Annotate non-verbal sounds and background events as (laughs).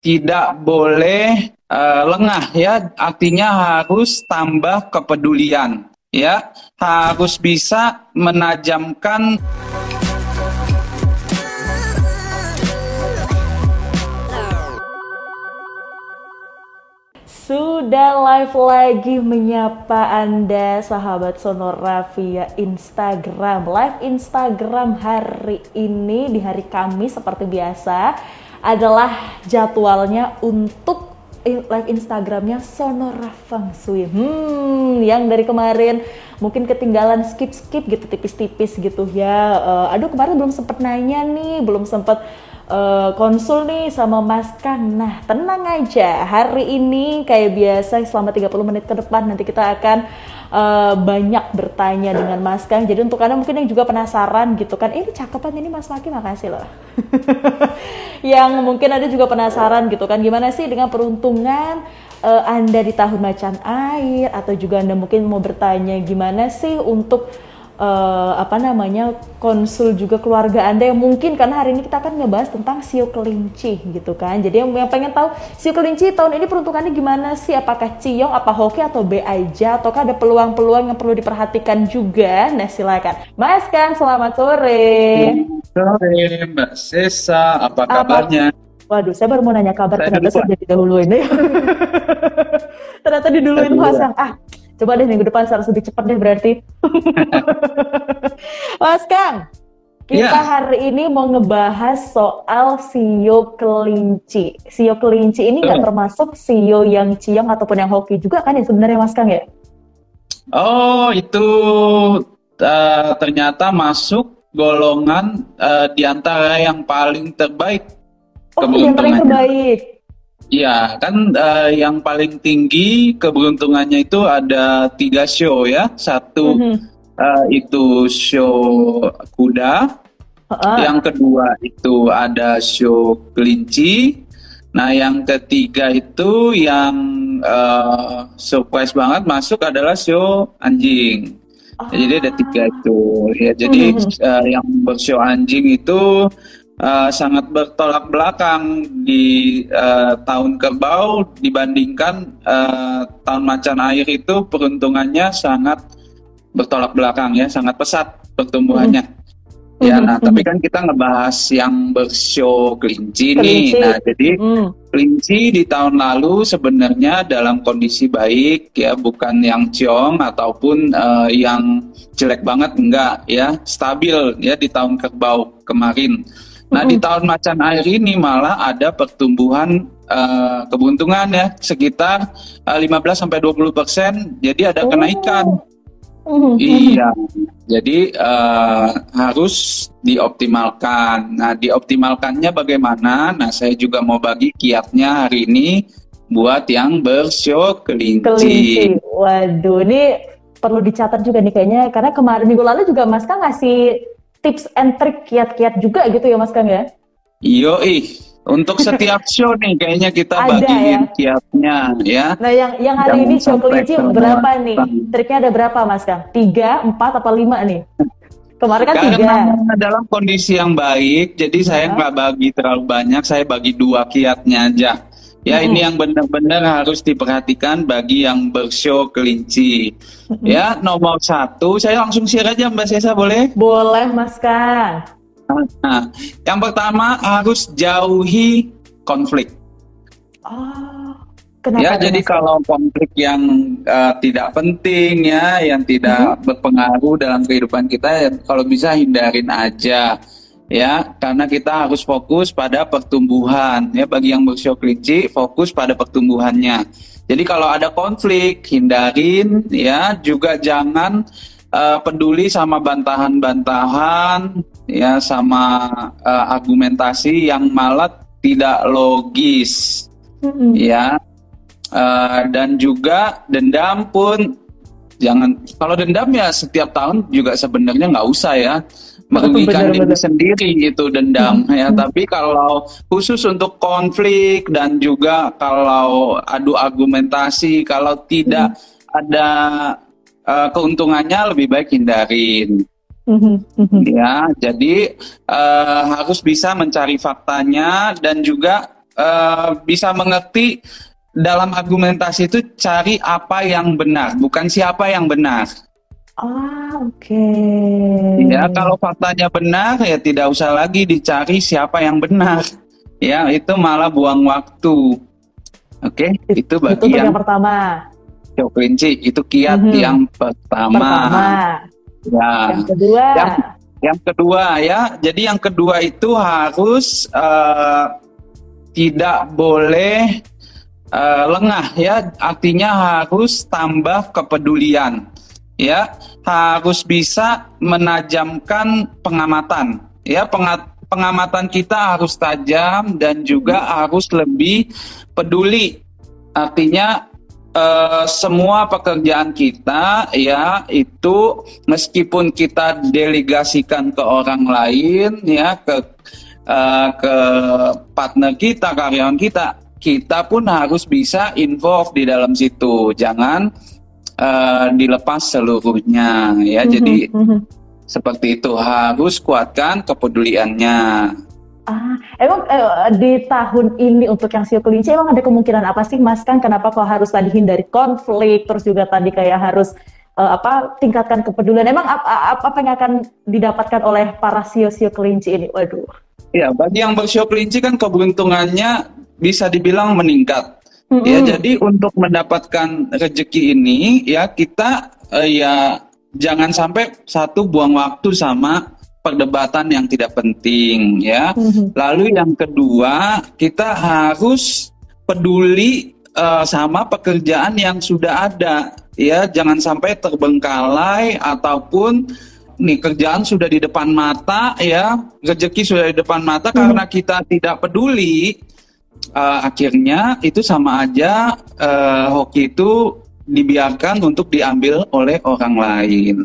tidak boleh uh, lengah ya, artinya harus tambah kepedulian ya, harus bisa menajamkan Sudah live lagi menyapa Anda sahabat Sonora via Instagram. Live Instagram hari ini di hari Kamis seperti biasa adalah jadwalnya untuk live Instagramnya Sonora Feng Shui. Hmm, yang dari kemarin mungkin ketinggalan skip-skip gitu tipis-tipis gitu ya. Uh, aduh kemarin belum sempet nanya nih, belum sempet uh, konsul nih sama Mas Kang. Nah, tenang aja. Hari ini kayak biasa selama 30 menit ke depan nanti kita akan uh, banyak bertanya dengan Mas Kang. Jadi untuk Anda mungkin yang juga penasaran gitu kan, ini cakepan ini Mas Maki makasih loh. (laughs) yang mungkin ada juga penasaran gitu kan, gimana sih dengan peruntungan uh, Anda di tahun macan air atau juga Anda mungkin mau bertanya gimana sih untuk uh, apa namanya konsul juga keluarga anda yang mungkin karena hari ini kita akan ngebahas tentang sio kelinci gitu kan. Jadi yang, yang pengen tahu sio kelinci tahun ini peruntukannya gimana sih? Apakah ciong apa hoki atau b aja ataukah ada peluang-peluang yang perlu diperhatikan juga? Nah silakan. Mas kan selamat sore. Sore mbak Sesa. Apa kabarnya? apa? Waduh, saya baru mau nanya kabar saya ternyata sudah didahuluin ya. (laughs) ternyata diduluin Mas Ah, Coba deh minggu depan harus lebih cepat deh berarti. (laughs) Mas Kang, kita yeah. hari ini mau ngebahas soal sio kelinci. Sio kelinci ini nggak uh. termasuk sio yang ciong ataupun yang hoki juga kan ya sebenarnya Mas Kang ya? Oh itu uh, ternyata masuk golongan uh, di antara yang paling terbaik. Oh, yang paling terbaik. Iya, kan uh, yang paling tinggi keberuntungannya itu ada tiga show ya. Satu mm -hmm. uh, itu show kuda, uh yang kedua itu ada show kelinci, nah yang ketiga itu yang uh, surprise banget masuk adalah show anjing. Uh Jadi ada tiga itu ya. Jadi mm -hmm. uh, yang bershow anjing itu uh, sangat bertolak belakang di uh, tahun kerbau dibandingkan uh, tahun macan air itu peruntungannya sangat bertolak belakang ya, sangat pesat pertumbuhannya. Hmm. Ya, nah tapi kan kita ngebahas yang bershow kelinci, kelinci. nih. Nah, jadi hmm. kelinci di tahun lalu sebenarnya dalam kondisi baik ya, bukan yang ciong ataupun uh, yang jelek banget enggak ya, stabil ya di tahun kerbau kemarin. Nah, di tahun macan air ini malah ada pertumbuhan uh, keberuntungan ya sekitar uh, 15 sampai 20 persen. Jadi ada kenaikan. Oh. Iya. Jadi uh, harus dioptimalkan. Nah, dioptimalkannya bagaimana? Nah, saya juga mau bagi kiatnya hari ini buat yang bershow kelinci. kelinci. Waduh, ini perlu dicatat juga nih kayaknya karena kemarin minggu lalu juga Mas Kang ngasih tips and trick kiat-kiat juga gitu ya Mas Kang ya? Iyo ih, untuk setiap (laughs) show nih kayaknya kita ada, bagiin ya? kiatnya ya. Nah yang yang hari yang ini show kelinci berapa nih? Triknya ada berapa Mas Kang? Tiga, empat, apa lima nih? Kemarin kan Karena tiga. dalam kondisi yang baik, jadi saya nggak bagi terlalu banyak, saya bagi dua kiatnya aja. Ya hmm. ini yang benar-benar harus diperhatikan bagi yang bershow kelinci. Hmm. Ya nomor satu, saya langsung share aja Mbak Sesa boleh? Boleh Mas Kang. Nah, yang pertama harus jauhi konflik. Oh, kenapa? Ya jadi kalau konflik yang uh, tidak penting ya, yang tidak hmm. berpengaruh dalam kehidupan kita, ya, kalau bisa hindarin aja ya karena kita harus fokus pada pertumbuhan. Ya bagi yang bersio kelinci fokus pada pertumbuhannya. Jadi kalau ada konflik hindarin ya juga jangan uh, peduli sama bantahan-bantahan ya sama uh, argumentasi yang malah tidak logis. Mm-hmm. ya uh, dan juga dendam pun jangan. Kalau dendam ya setiap tahun juga sebenarnya nggak usah ya merugikan diri sendiri itu dendam hmm. ya tapi kalau khusus untuk konflik dan juga kalau adu argumentasi kalau tidak hmm. ada uh, keuntungannya lebih baik hindarin hmm. ya jadi uh, harus bisa mencari faktanya dan juga uh, bisa mengerti dalam argumentasi itu cari apa yang benar, bukan siapa yang benar. Ah, oke. Okay. Ya, kalau faktanya benar ya tidak usah lagi dicari siapa yang benar. Ya, itu malah buang waktu. Oke, okay? itu bagi itu yang, pertama. Show kelinci itu kiat mm -hmm. yang pertama. Pertama. Ya. Yang kedua. Yang, yang kedua ya, jadi yang kedua itu harus uh, tidak boleh uh, lengah ya, artinya harus tambah kepedulian ya, harus bisa menajamkan pengamatan ya, pengat pengamatan kita harus tajam dan juga harus lebih peduli. Artinya uh, semua pekerjaan kita ya itu meskipun kita delegasikan ke orang lain ya ke uh, ke partner kita, karyawan kita, kita pun harus bisa involve di dalam situ. Jangan uh, dilepas seluruhnya ya. Mm -hmm. Jadi mm -hmm. seperti itu harus kuatkan kepeduliannya. Ah, emang eh, di tahun ini untuk yang siu kelinci emang ada kemungkinan apa sih Mas kan kenapa kok harus tadi hindari konflik terus juga tadi kayak harus uh, apa tingkatkan kepedulian emang apa, apa yang akan didapatkan oleh para sio-sio kelinci ini? Waduh. Ya, bagi yang bersio kelinci kan keberuntungannya bisa dibilang meningkat. Mm-hmm. Ya, jadi untuk mendapatkan rezeki ini ya kita uh, ya jangan sampai satu buang waktu sama perdebatan yang tidak penting ya. Mm-hmm. Lalu yang kedua, kita harus peduli uh, sama pekerjaan yang sudah ada ya, jangan sampai terbengkalai ataupun nih kerjaan sudah di depan mata ya, rezeki sudah di depan mata hmm. karena kita tidak peduli uh, akhirnya itu sama aja uh, hoki itu dibiarkan untuk diambil oleh orang lain.